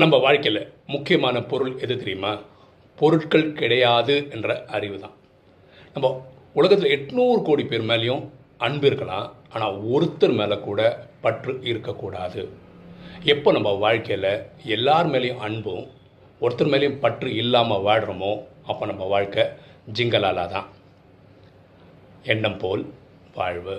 நம்ம வாழ்க்கையில் முக்கியமான பொருள் எது தெரியுமா? பொருட்கள் கிடையாது என்ற அறிவு தான் நம்ம உலகத்தில் எட்நூறு கோடி பேர் மேலேயும் அன்பு இருக்கலாம். ஆனால் ஒருத்தர் மேலே கூட பற்று இருக்கக்கூடாது. எப்போ நம்ம வாழ்க்கையில் எல்லார் மேலேயும் அன்பும் ஒருத்தர் மேலேயும் பற்று இல்லாமல் வாழ்கிறோமோ அப்போ நம்ம வாழ்க்கை ஜிங்கலாலா தான் எண்ணம் போல் வாழ்வு.